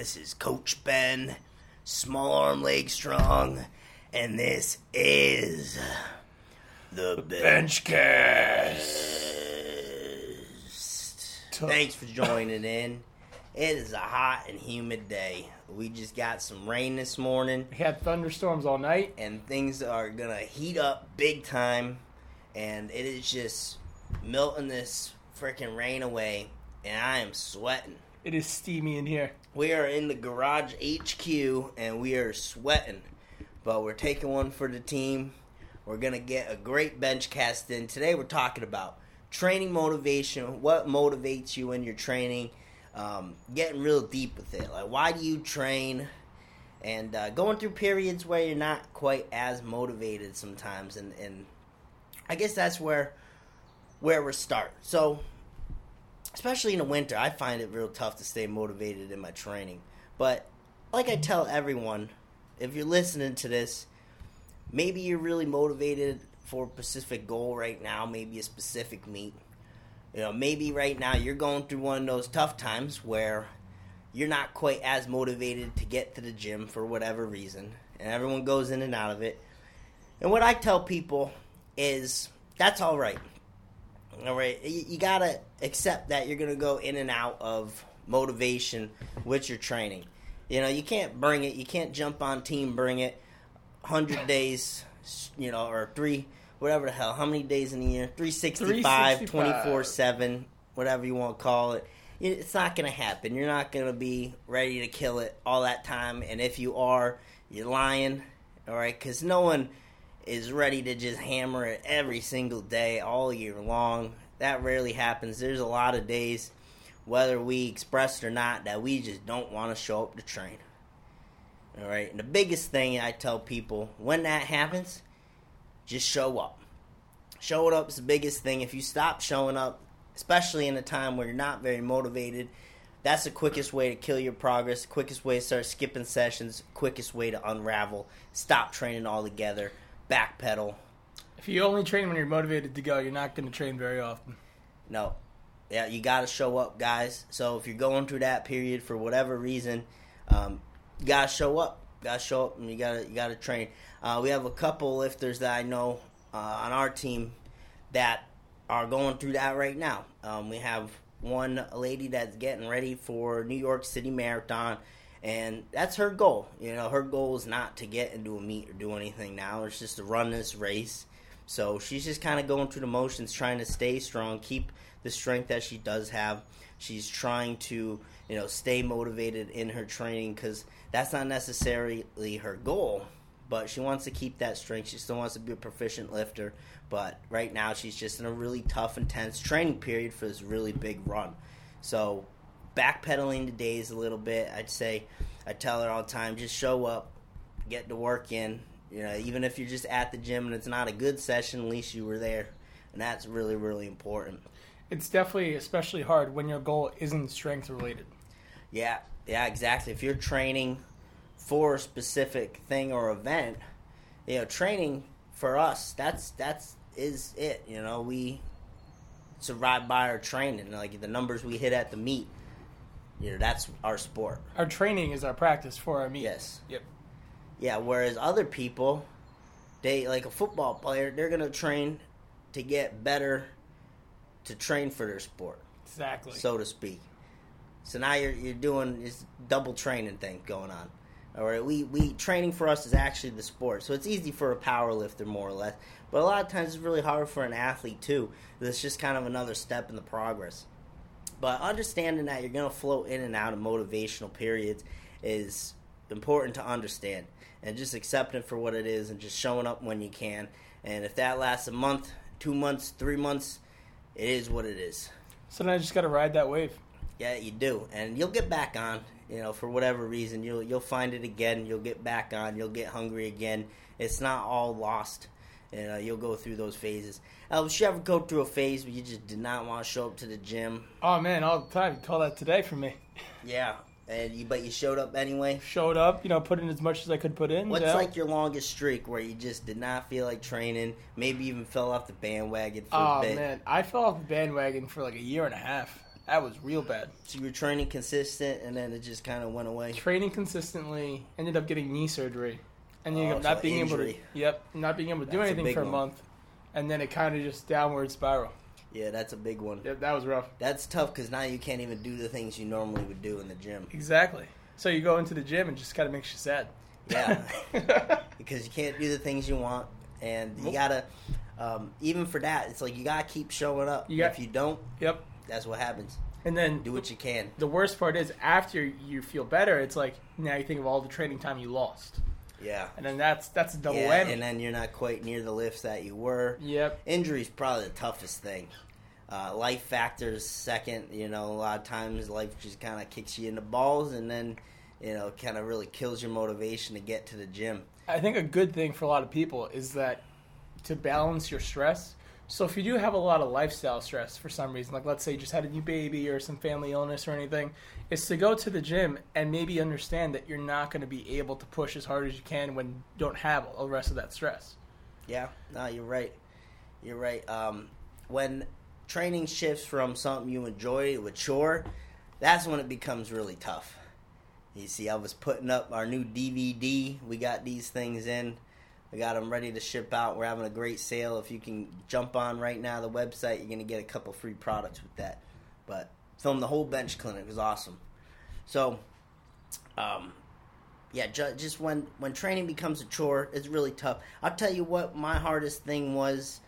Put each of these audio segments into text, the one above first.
This is Coach Ben, small arm leg strong, and this is the bench cast. Thanks for joining in. It is a hot and humid day. We just got some rain this morning, We had thunderstorms all night. and things are gonna heat up big time. And it is just melting this freaking rain away, and I am sweating. It is steamy in here. We are in the garage HQ and we are sweating, but we're taking one for the team. We're gonna get a great bench cast in today. We're talking about training motivation, what motivates you in your training, um, getting real deep with it. Like, why do you train? And uh, going through periods where you're not quite as motivated sometimes, and, and I guess that's where where we start. So especially in the winter, I find it real tough to stay motivated in my training. But like I tell everyone, if you're listening to this, maybe you're really motivated for a specific goal right now, maybe a specific meet. You know, maybe right now you're going through one of those tough times where you're not quite as motivated to get to the gym for whatever reason, and everyone goes in and out of it. And what I tell people is that's all right. All right, you, you gotta accept that you're gonna go in and out of motivation with your training. You know, you can't bring it. You can't jump on team, bring it. Hundred days, you know, or three, whatever the hell. How many days in a year? 365, 24 7, whatever you want to call it. It's not gonna happen. You're not gonna be ready to kill it all that time. And if you are, you're lying. All right, because no one is ready to just hammer it every single day, all year long. That rarely happens. There's a lot of days, whether we express or not, that we just don't want to show up to train. All right. And the biggest thing I tell people when that happens, just show up. Showing up is the biggest thing. If you stop showing up, especially in a time where you're not very motivated, that's the quickest way to kill your progress, quickest way to start skipping sessions, quickest way to unravel, stop training altogether, backpedal. If you only train when you're motivated to go, you're not going to train very often. No. Yeah, you got to show up, guys. So if you're going through that period for whatever reason, um, you got to show up. Got to show up, and you got to you got to train. Uh, we have a couple lifters that I know uh, on our team that are going through that right now. Um, we have one lady that's getting ready for New York City Marathon, and that's her goal. You know, her goal is not to get into a meet or do anything now. It's just to run this race. So she's just kind of going through the motions, trying to stay strong, keep the strength that she does have. She's trying to, you know, stay motivated in her training because that's not necessarily her goal, but she wants to keep that strength. She still wants to be a proficient lifter, but right now she's just in a really tough, intense training period for this really big run. So backpedaling the days a little bit, I'd say, I tell her all the time, just show up, get the work in. You know, even if you're just at the gym and it's not a good session, at least you were there, and that's really, really important. It's definitely especially hard when your goal isn't strength related. Yeah, yeah, exactly. If you're training for a specific thing or event, you know, training for us, that's that's is it. You know, we survive by our training. Like the numbers we hit at the meet, you know, that's our sport. Our training is our practice for our meet. Yes. Yep. Yeah, whereas other people, they like a football player, they're gonna train to get better, to train for their sport, Exactly. so to speak. So now you're you're doing this double training thing going on. All right, we we training for us is actually the sport, so it's easy for a power lifter more or less. But a lot of times it's really hard for an athlete too. It's just kind of another step in the progress. But understanding that you're gonna float in and out of motivational periods is important to understand, and just accepting for what it is, and just showing up when you can. And if that lasts a month, two months, three months, it is what it is. so now I just got to ride that wave. Yeah, you do, and you'll get back on. You know, for whatever reason, you'll you'll find it again. You'll get back on. You'll get hungry again. It's not all lost. And uh, you'll go through those phases. Uh, you ever go through a phase where you just did not want to show up to the gym? Oh man, all the time. You Call that today for me. Yeah, and you but you showed up anyway. Showed up, you know, put in as much as I could put in. What's know? like your longest streak where you just did not feel like training? Maybe even fell off the bandwagon for a bit. Oh bit. man, I fell off the bandwagon for like a year and a half. That was real bad. So you were training consistent, and then it just kind of went away. Training consistently, ended up getting knee surgery, and you oh, not so being injury. able to. Yep, not being able to do That's a anything for a one. month, and then it kind of just downward spiral. Yeah, that's a big one. Yep, that was rough. That's tough because now you can't even do the things you normally would do in the gym. Exactly. So you go into the gym and just kind of makes you sad. Yeah, because you can't do the things you want, and you Nope. gotta. Um, even for that, it's like you gotta keep showing up. You got- if you don't, yep. that's what happens. And then Do what you can. the worst part is after you feel better, it's like now you think of all the training time you lost, Yeah. and then that's that's a double yeah, whammy. and then you're not quite near the lifts that you were. yep. Injury's probably the toughest thing. Uh, life factors second. You know, a lot of times life just kind of kicks you in the balls, and then you know, kind of really kills your motivation to get to the gym. I think a good thing for a lot of people is that to balance your stress. So if you do have a lot of lifestyle stress for some reason, like let's say you just had a new baby or some family illness or anything, is to go to the gym and maybe understand that you're not going to be able to push as hard as you can when you don't have all the rest of that stress. Yeah, no, you're right. You're right. Um, when training shifts from something you enjoy to a chore, that's when it becomes really tough. You see, I was putting up our new DVD. We got these things in. We got them ready to ship out. We're having a great sale. If you can jump on right now the website, you're going to get a couple free products with that. But film the whole bench clinic was awesome. So, um, yeah, ju- just when when training becomes a chore, it's really tough. I'll tell you what, my hardest thing was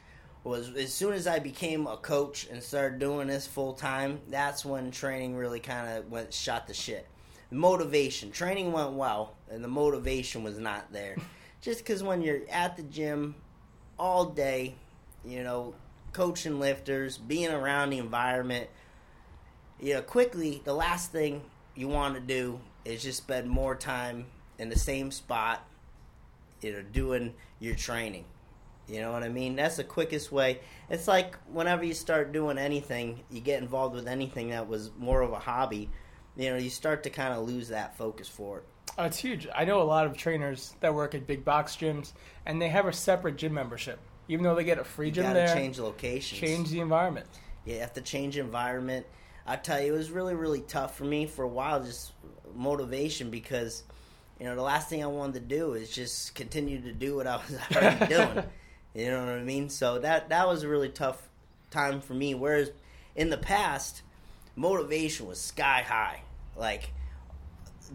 was as soon as I became a coach and started doing this full time. That's when training really kind of went shot the shit. The motivation, training went well, and the motivation was not there. Just because when you're at the gym all day, you know, coaching lifters, being around the environment, you know, quickly the last thing you want to do is just spend more time in the same spot, you know, doing your training. You know what I mean? That's the quickest way. It's like whenever you start doing anything, you get involved with anything that was more of a hobby, you know, you start to kind of lose that focus for it. Oh, it's huge. I know a lot of trainers that work at big box gyms, and they have a separate gym membership, even though they get a free You gym there. change locations. change the environment. Yeah, you have to change environment. I tell you, it was really, really tough for me for a while, just motivation because, you know, the last thing I wanted to do is just continue to do what I was already doing. You know what I mean? So that that was a really tough time for me. Whereas in the past, motivation was sky high. Like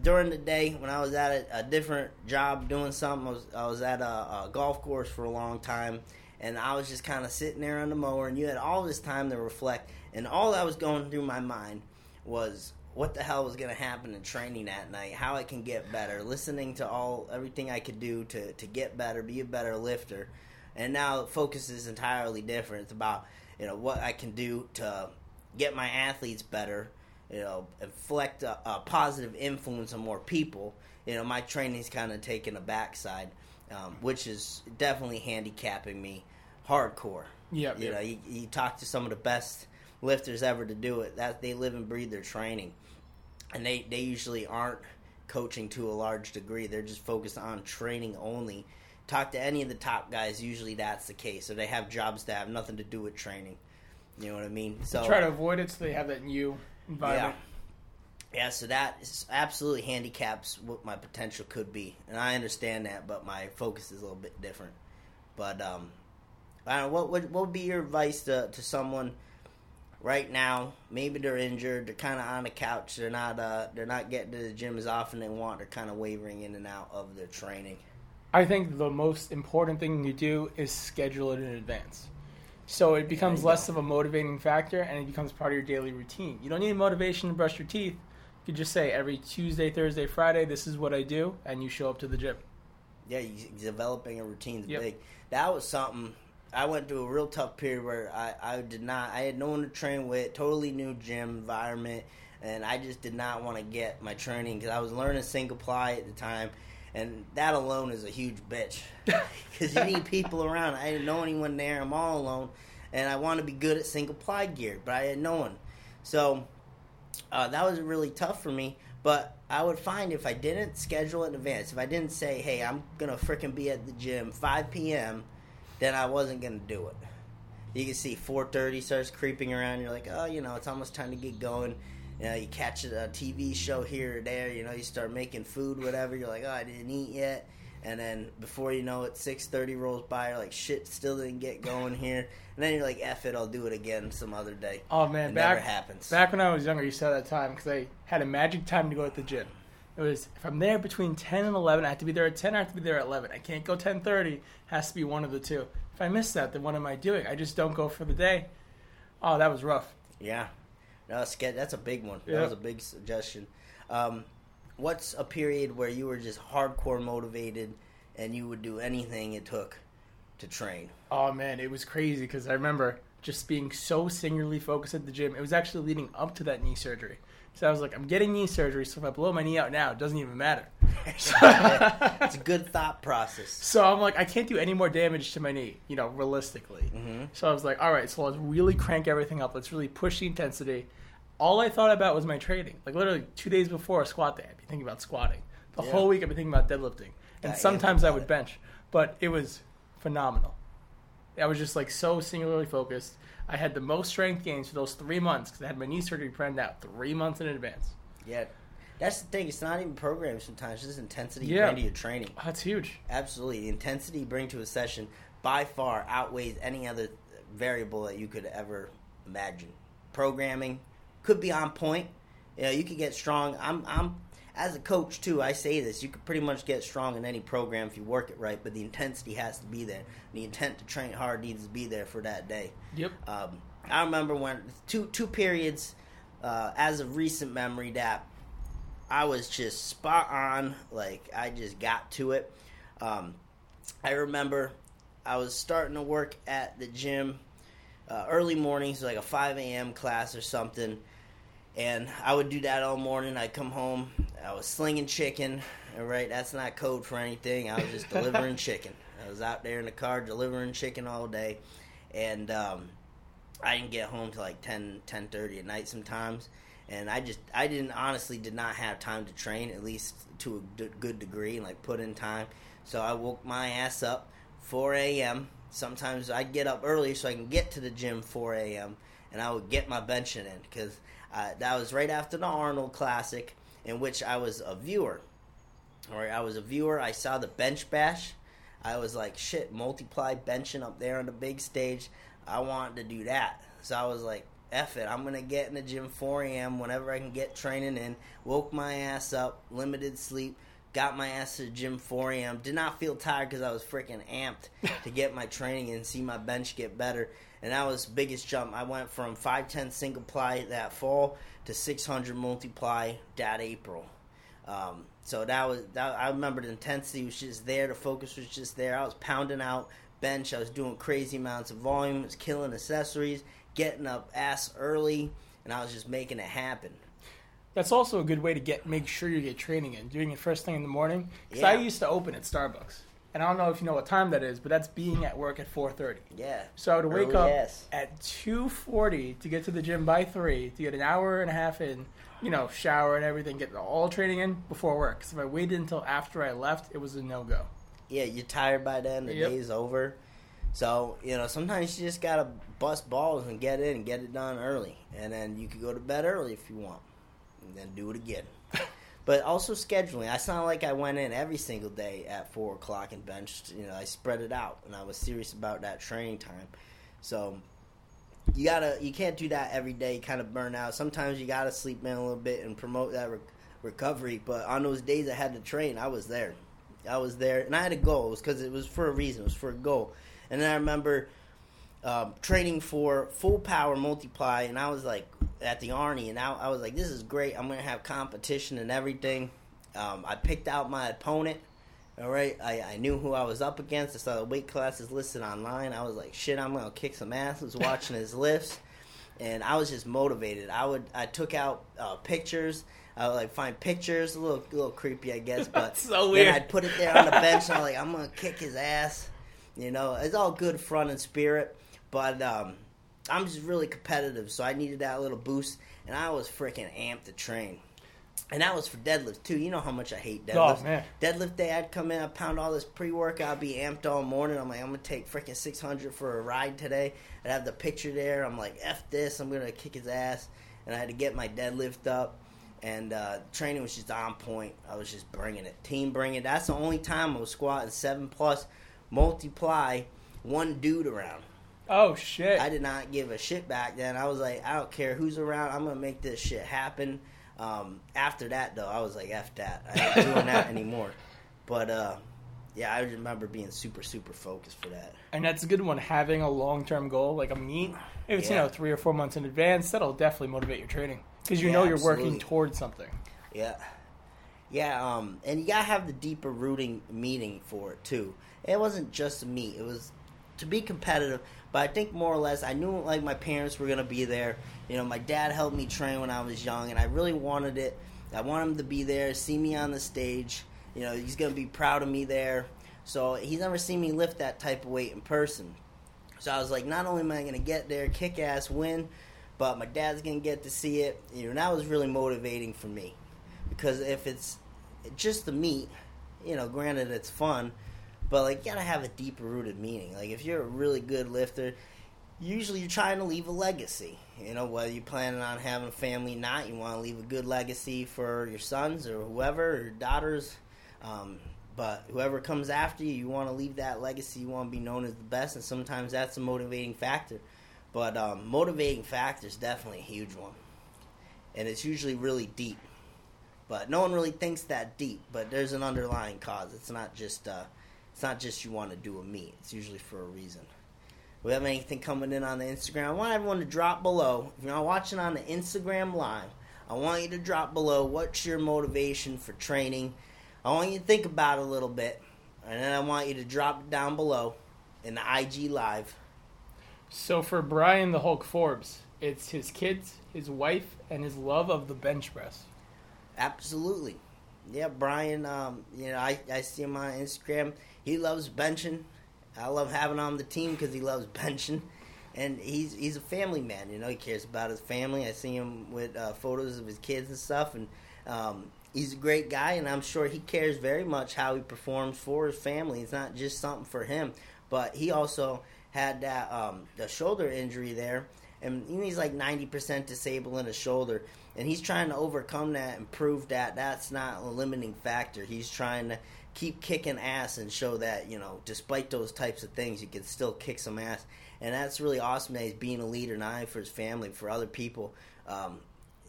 during the day when I was at a, a different job doing something, I was, I was at a, a golf course for a long time, and I was just kind of sitting there on the mower, and you had all this time to reflect, and all that was going through my mind was what the hell was going to happen in training that night, how I can get better, listening to all everything I could do to to get better, be a better lifter, and now focus is entirely different. It's about you know what I can do to get my athletes better you know, inflect a, a positive influence on more people, you know, my training's kind of taken a backside, um, which is definitely handicapping me hardcore. Yep, You yep. know, you, you talk to some of the best lifters ever to do it. That they live and breathe their training, and they they usually aren't coaching to a large degree. They're just focused on training only. Talk to any of the top guys. Usually, that's the case. So they have jobs that have nothing to do with training. You know what I mean? So Try to avoid it so they have that new environment. yeah, Yeah, so that is absolutely handicaps what my potential could be, and I understand that, but my focus is a little bit different. But um, I don't know what would what would be your advice to to someone right now? Maybe they're injured, they're kind of on the couch, they're not uh they're not getting to the gym as often they want, they're kind of wavering in and out of their training. I think the most important thing you do is schedule it in advance. So it becomes less go. of a motivating factor and it becomes part of your daily routine. You don't need motivation to brush your teeth. You could just say every Tuesday, Thursday, Friday, this is what I do, and you show up to the gym. Yeah, you, developing a routine's Yep. big. That was something. I went through a real tough period where I, I did not. I had no one to train with. Totally new gym environment, and I just did not want to get my training because I was learning single ply at the time, and that alone is a huge bitch because you need people around. I didn't know anyone there. I'm all alone, and I want to be good at single ply gear, but I had no one. So uh, that was really tough for me. But I would find if I didn't schedule it in advance, if I didn't say, "Hey, I'm gonna frickin' be at the gym 5 p.m.," then I wasn't gonna do it. You can see 4:30 starts creeping around. You're like, oh, you know, it's almost time to get going. You know, you catch a TV show here or there. You know, you start making food, whatever. You're like, oh, I didn't eat yet. And then before you know it, 6:30 rolls by. You're like, shit, still didn't get going here. And then you're like, F it, I'll do it again some other day. Oh man, It back never happens. back when I was younger, you said that time because I had a magic time to go at the gym. It was if I'm there between ten and eleven, I have to be there at ten. I have to be there at eleven. I can't go ten thirty. Has to be one of the two. If I miss that, then what am I doing? I just don't go for the day. Oh, that was rough. Yeah, no, that's a big one. Yeah. That was a big suggestion. Um, what's a period where you were just hardcore motivated and you would do anything it took to train? Oh man, it was crazy because I remember just being so singularly focused at the gym. It was actually leading up to that knee surgery. So I was like, I'm getting knee surgery, so if I blow my knee out now, it doesn't even matter. it's a good thought process. So I'm like, I can't do any more damage to my knee, you know, realistically. hmm So I was like, all right, so let's really crank everything up. Let's really push the intensity. All I thought about was my training. Like literally two days before a squat day, I'd be thinking about squatting. The Yeah. whole week I'd be thinking about deadlifting. And Got sometimes I would about bench. But it was phenomenal. I was just like so singularly focused. I had the most strength gains for those three months because I had my knee surgery planned out three months in advance. Yeah, that's the thing. It's not even programming sometimes. It's just intensity you Yeah. bring to your training. Oh, that's huge. Absolutely, the intensity you bring to a session by far outweighs any other variable that you could ever imagine. Programming could be on point. You know, you could get strong. I'm, I'm as a coach too. I say this: you could pretty much get strong in any program if you work it right. But the intensity has to be there. The intent to train hard needs to be there for that day. Yep. Um, I remember when two two periods uh, as of recent memory that I was just spot on. Like I just got to it. Um, I remember I was starting to work at the gym uh, early mornings, like a five a.m. class or something, and I would do that all morning. I'd come home, I was slinging chicken. All right, that's not code for anything. I was just delivering chicken. I was out there in the car delivering chicken all day, and um, I didn't get home till like 10, 10.30 at night sometimes. And I just, I didn't honestly did not have time to train at least to a d- good degree and like put in time. So I woke my ass up 4 a.m. Sometimes I'd get up early so I can get to the gym 4 a.m. and I would get my benching in because uh, that was right after the Arnold Classic in which I was a viewer. All right, I was a viewer. I saw the bench bash. I was like, shit, multiply benching up there on the big stage. I wanted to do that. So I was like, F it. I'm going to get in the gym 4 a.m. whenever I can get training in. Woke my ass up, limited sleep, got my ass to the gym 4 a.m. Did not feel tired because I was freaking amped to get my training and see my bench get better. And that was biggest jump. I went from 510 single ply that fall to 600 multiply that April. Um, so that was that. I remember the intensity was just there. The focus was just there. I was pounding out bench. I was doing crazy amounts of volume. I was killing accessories, getting up ass early, and I was just making it happen. That's also a good way to get make sure you get training in. Doing it first thing in the morning. Because Yeah. I used to open at Starbucks, and I don't know if you know what time that is, but that's being at work at four thirty. Yeah. So I would wake Early up ass. at two forty to get to the gym by three to get an hour and a half in. You know, shower and everything, get all training in before work. Because if I waited until after I left, it was a no go. Yeah, you're tired by then. The Yep. day's over. So you know, sometimes you just gotta bust balls and get in and get it done early, and then you could go to bed early if you want, and then do it again. but also scheduling. I sound like I went in every single day at four o'clock and benched. You know, I spread it out, and I was serious about that training time. So you gotta, you can't do that every day. Kind of burn out. Sometimes you gotta sleep in a little bit and promote that re- recovery. But on those days I had to train, I was there. I was there, and I had a goal. It was because it was for a reason. It was for a goal. And then I remember um, training for full power multiply, and I was like at the Arnie, and I, I was like, "This is great. I'm gonna have competition and everything." Um, I picked out my opponent. All right, I, I knew who I was up against. I saw the weight classes listed online. I was like, "Shit, I'm gonna kick some ass." I was watching his lifts, and I was just motivated. I would I took out uh, pictures. I would like find pictures, a little a little creepy, I guess, but So then weird. I'd put it there on the bench. and I'm like, I'm gonna kick his ass. You know, it's all good fun and spirit, but um, I'm just really competitive, so I needed that little boost, and I was freaking amped to train. and that was for deadlift too. You know how much I hate Oh deadlifts. man, Deadlift day, I'd come in, I'd pound all this pre workout, I'd be amped all morning. I'm like, I'm gonna take freaking 600 for a ride today. I'd have the picture there. I'm like, F this, I'm gonna kick his ass. And I had to get my deadlift up. And uh, training was just on point. I was just bringing it. Team bringing it. That's the only time I was squatting seven plus, multiply, one dude around. Oh shit. I did not give a shit back then. I was like, I don't care who's around. I'm gonna make this shit happen. Um, after that, though, I was like, f that. I ain't doing that anymore. But uh, yeah, I remember being super, super focused for that. And that's a good one. Having a long term goal like a meet, if it's Yeah. you know three or four months in advance, that'll definitely motivate your training because you Yeah, know you're absolutely. working towards something. Yeah, yeah. Um, and you gotta have the deeper rooting meaning for it too. It wasn't just a meet; it was to be competitive. But I think more or less, I knew like my parents were gonna be there. You know, my dad helped me train when I was young, and I really wanted it. I want him to be there, see me on the stage. You know, he's gonna be proud of me there. So he's never seen me lift that type of weight in person. So I was like, not only am I gonna get there, kick ass, win, but my dad's gonna get to see it. You know, that was really motivating for me because if it's just the meet, you know, granted it's fun, but like you gotta have a deeper rooted meaning. Like if you're a really good lifter, usually you're trying to leave a legacy. You know, whether you're planning on having a family or not, you want to leave a good legacy for your sons or whoever, or daughters. Um, but whoever comes after you, you want to leave that legacy. You want to be known as the best, and sometimes that's a motivating factor. But um, motivating factor is definitely a huge one, and it's usually really deep. But no one really thinks that deep. But there's an underlying cause. It's not just uh, it's not just you want to do a meet. It's usually for a reason. We have anything coming in on the Instagram. I want everyone to drop below. If you're not watching on the Instagram live, I want you to drop below what's your motivation for training. I want you to think about it a little bit, and then I want you to drop it down below in the IG live. So for Brian the Hulk Forbes, it's his kids, his wife, and his love of the bench press. Absolutely. Yeah, Brian, um, you know, I, I see him on Instagram. He loves benching. I love having him on the team because he loves benching. And he's he's a family man, you know. He cares about his family. I see him with uh, photos of his kids and stuff, and um, he's a great guy. And I'm sure he cares very much how he performs for his family. It's not just something for him, but he also had that um, the shoulder injury there, and he's like 90% disabled in his shoulder, and he's trying to overcome that and prove that that's not a limiting factor. He's trying to keep kicking ass and show that you know, despite those types of things, you can still kick some ass, and that's really awesome that he's being a leader not only for his family, for other people um,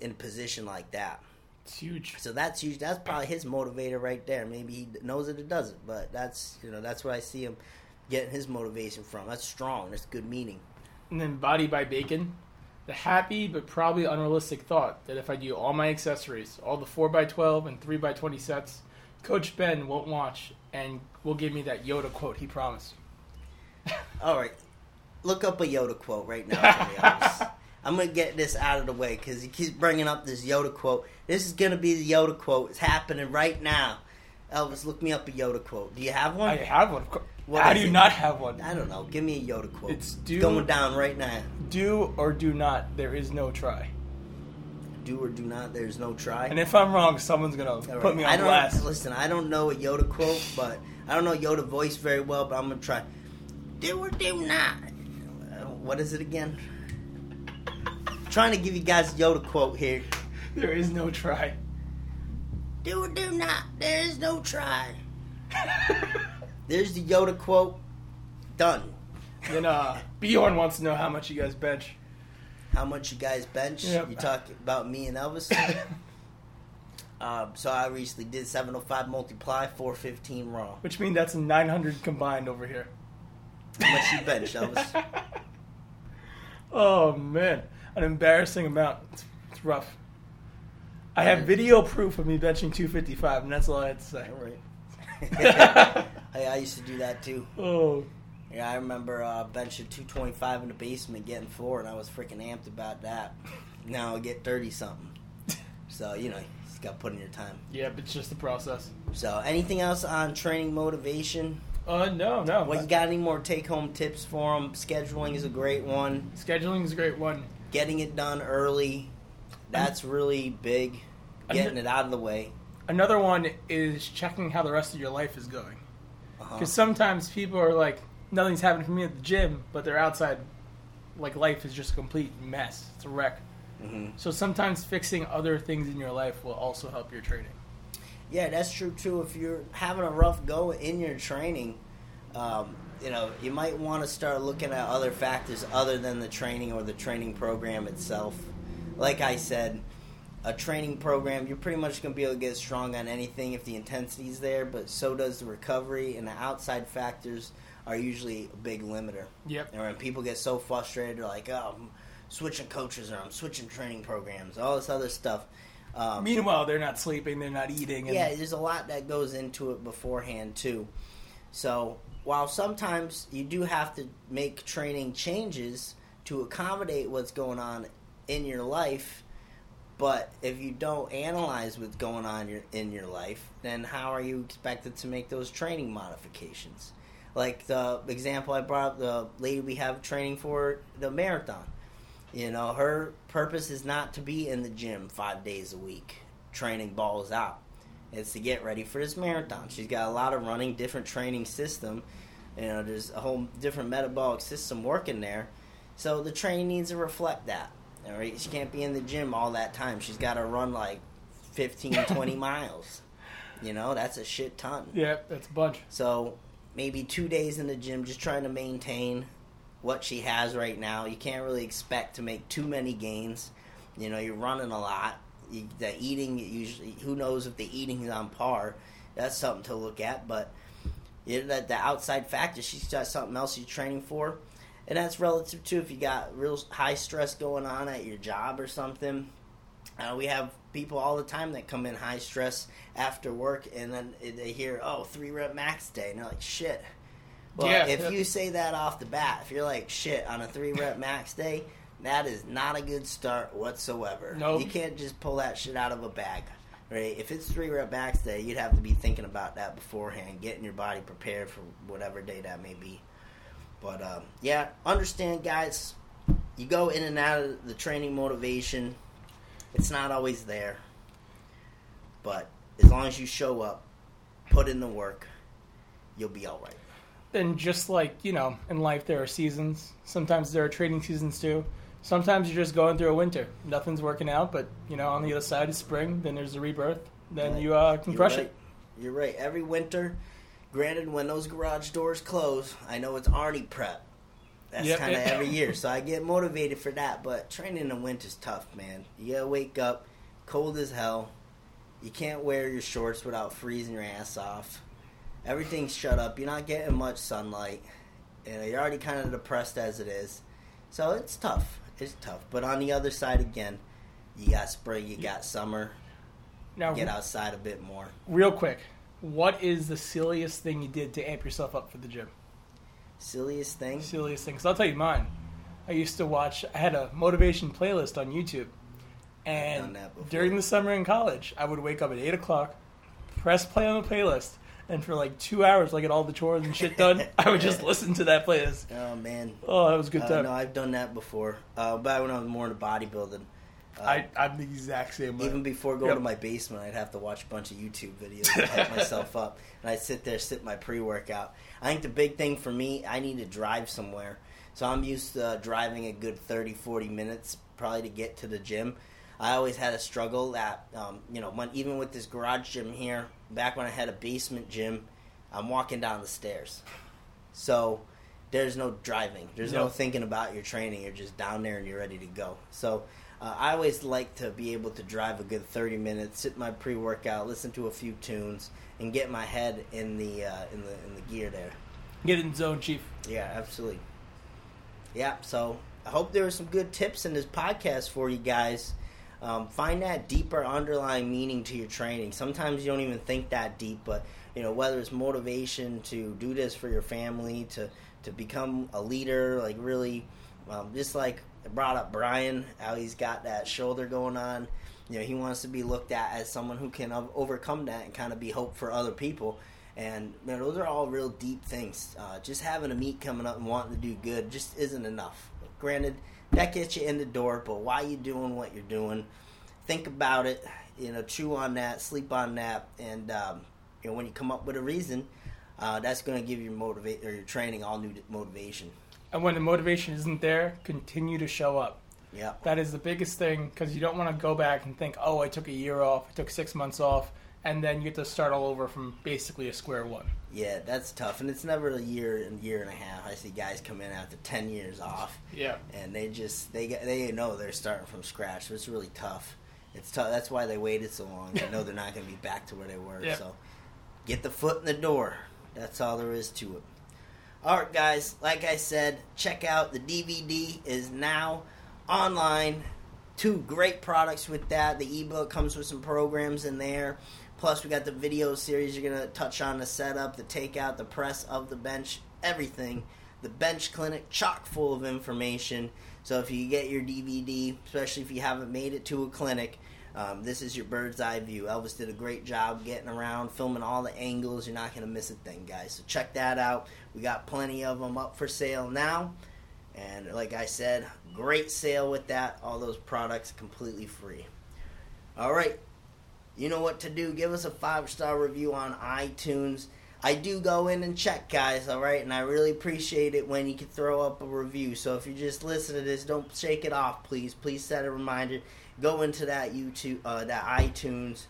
in a position like that. It's huge. So that's huge. That's probably his motivator right there. Maybe he knows that it or doesn't, but that's you know that's where I see him getting his motivation from. That's strong. That's good meaning. And then Body by Bacon, the happy but probably unrealistic thought that if I do all my accessories, all the 4x12 and 3x20 sets, Coach Ben won't watch and will give me that Yoda quote he promised. All right, look up a Yoda quote right now. Elvis. I'm gonna get this out of the way because he keeps bringing up this Yoda quote. This is gonna be the Yoda quote. It's happening right now. Elvis, look me up a Yoda quote. Do you have one? I have one. What How do you it? not have one? I don't know. Give me a Yoda quote. It's It's do- going down right now. Do or do not, there is no try. Do or do not. There's no try. And if I'm wrong, someone's going All to right. put me I don't blast. listen. I don't know a Yoda quote, but I don't know Yoda voice very well. But I'm gonna try. Do or do not. What is it again? trying to give you guys a Yoda quote here. There is no try. Do or do not. There is no try. There's the Yoda quote. Done. then uh, Bjorn wants to know how much you guys bench. How much you guys bench? Yep. You talk about me and Elvis. um, so I recently did 705 multiply, 415 raw. Which means that's 900 combined over here. How much you bench, Elvis? Oh man, an embarrassing amount. It's, it's rough. I have video proof of me benching 255, and that's all I had to say. All right. hey, I used to do that too. Oh, Yeah, I remember uh, benching 225 in the basement, getting four, and I was freaking amped about that. Now I get 30 something. So, you know, you just got to put in your time. yeah, but it's just the process. So, anything else on training motivation? Uh, no, no. What you got any more take home tips for them? Scheduling is a great one. Scheduling is a great one. Getting it done early, that's really big. getting it out of the way. Another one is checking how the rest of your life is going. Uh-huh. Because sometimes people are like, nothing's happening for me at the gym, but they're outside, like life is just a complete mess. It's a wreck. Mhm. So sometimes fixing other things in your life will also help your training. Yeah, that's true too. If you're having a rough go in your training, um, you know, you might want to start looking at other factors other than the training or the training program itself. Like I said, a training program, you're pretty much going to be able to get strong on anything if the intensity's there, but so does the recovery, and the outside factors are usually a big limiter. Yep. And when people get so frustrated, they're like, oh, I'm switching coaches or I'm switching training programs, all this other stuff. Um, Meanwhile, they're not sleeping, they're not eating. And yeah, there's a lot that goes into it beforehand too. So while sometimes you do have to make training changes to accommodate what's going on in your life, but if you don't analyze what's going on your, in your life, then how are you expected to make those training modifications? Like the example I brought up, the lady we have training for the marathon. You know, her purpose is not to be in the gym five days a week, training balls out. It's to get ready for this marathon. She's got a lot of running, different training system. You know, there's a whole different metabolic system working there. So the training needs to reflect that. All right, she can't be in the gym all that time. She's got to run like 15, 20 miles. You know, that's a shit ton. yeah, that's a bunch. So maybe two days in the gym, just trying to maintain what she has right now. You can't really expect to make too many gains. You know, you're running a lot. You, the eating usually, who knows if the eating is on par? That's something to look at. But you know, that the outside factor, she's got something else she's training for, and that's relative to if you got real high stress going on at your job or something. Uh, we have people all the time that come in high stress after work, and then they hear, "Oh, three rep max day," and they're like, "Shit." Well, Yeah. if you say that off the bat, if you're like, "Shit," on a three rep max day, that is not a good start whatsoever. Nope. You can't just pull that shit out of a bag, right? If it's three rep max day, you'd have to be thinking about that beforehand, getting your body prepared for whatever day that may be. But um, yeah, understand, guys. You go in and out of the training motivation. It's not always there, but as long as you show up, put in the work, you'll be all right. And just like, you know, in life there are seasons. Sometimes there are training seasons too. Sometimes you're just going through a winter. Nothing's working out, but, you know, on the other side is spring, then there's a rebirth. Then Right. you uh, can You're crush right. it. You're right. Every winter, granted, when those garage doors close, I know it's Arnie prep. That's Yep. kind of every year, so I get motivated for that. But training in the winter's tough, man. You gotta wake up, cold as hell. You can't wear your shorts without freezing your ass off. Everything's shut up. You're not getting much sunlight. and you're already kind of depressed as it is. So it's tough. It's tough. But on the other side, again, you got spring, you got summer. Now, Get outside a bit more. real quick, what is the silliest thing you did to amp yourself up for the gym? Silliest thing? Silliest thing. So I'll tell you mine. I used to watch, I had a motivation playlist on YouTube. And during the summer in college, I would wake up at 8 o'clock, press play on the playlist, and for like two hours, like get all the chores and shit done, I would just listen to that playlist. Oh man. Oh, that was a good Uh, time. no, I've done that before. Uh, back when I was more into bodybuilding. Uh, I, I'm the exact same way. even before going Yep. to my basement, I'd have to watch a bunch of YouTube videos to hype myself up, and I'd sit there, sit my pre-workout. I think the big thing for me, I need to drive somewhere, so I'm used to uh, driving a good 30, 40 minutes probably to get to the gym. I always had a struggle that, um, you know, when even with this garage gym here, back when I had a basement gym, I'm walking down the stairs, so there's no driving. There's no thinking about your training. You're just down there and you're ready to go. So uh, I always like to be able to drive a good 30 minutes, sit my pre-workout, listen to a few tunes, and get my head in the uh, in the in the gear there. Get in zone, chief. Yeah, absolutely. Yeah, so I hope there were some good tips in this podcast for you guys. Um, find that deeper underlying meaning to your training. Sometimes you don't even think that deep, but you know whether it's motivation to do this for your family, to to become a leader, like really, um, just like brought up Brian, how he's got that shoulder going on. You know, he wants to be looked at as someone who can overcome that and kind of be hope for other people. And you know, those are all real deep things. Uh, just having a meet coming up and wanting to do good just isn't enough. Granted, that gets you in the door, but why you doing what you're doing? Think about it. you know, chew on that, sleep on that, and um, you know, when you come up with a reason, uh, that's going to give your motivate or your training all new motivation. And when the motivation isn't there, continue to show up. Yeah. That is the biggest thing because you don't want to go back and think, oh, I took a year off, I took six months off, and then you have to start all over from basically a square one. Yeah, that's tough, and it's never a year and year and a half. I see guys come in after ten years off, Yeah. and they just they get, they know they're starting from scratch. So it's really tough. It's tough. That's why they waited so long. They know they're not going to be back to where they were. Yep. So get the foot in the door. That's all there is to it. All right, guys. Like I said, check out the DVD is now online. Two great products with that. The ebook comes with some programs in there. Plus, we got the video series. You're gonna touch on the setup, the takeout, the press of the bench, everything. The bench clinic, chock full of information. So if you get your DVD, especially if you haven't made it to a clinic, um, this is your bird's eye view. Elvis did a great job getting around, filming all the angles. You're not going to miss a thing, guys. So check that out. We got plenty of them up for sale now. And like I said, great sale with that. All those products completely free. All right. You know what to do. Give us a five star review on iTunes. I do go in and check, guys, all right? And I really appreciate it when you can throw up a review. So if you just listen to this, don't shake it off, please. Please set a reminder. Go into that YouTube, uh, that iTunes,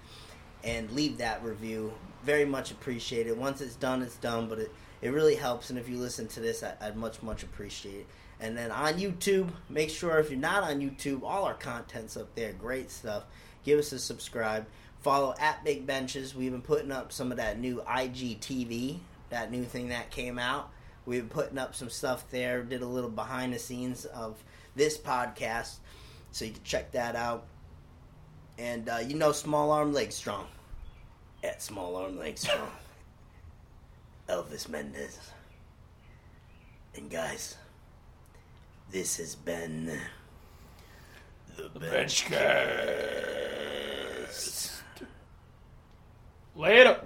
and leave that review. Very much appreciated. Once it's done, it's done, but it, it really helps. And if you listen to this, I, I'd much, much appreciate it. And then on YouTube, make sure if you're not on YouTube, all our content's up there. Great stuff. Give us a subscribe. Follow at Big Benches. We've been putting up some of that new IGTV, that new thing that came out. We've been putting up some stuff there. Did a little behind the scenes of this podcast, so you can check that out. And uh, you know, Small Arm Leg Strong. At Small Arm Leg Strong. Elvis Mendez. And guys, this has been the Benchcast. Later.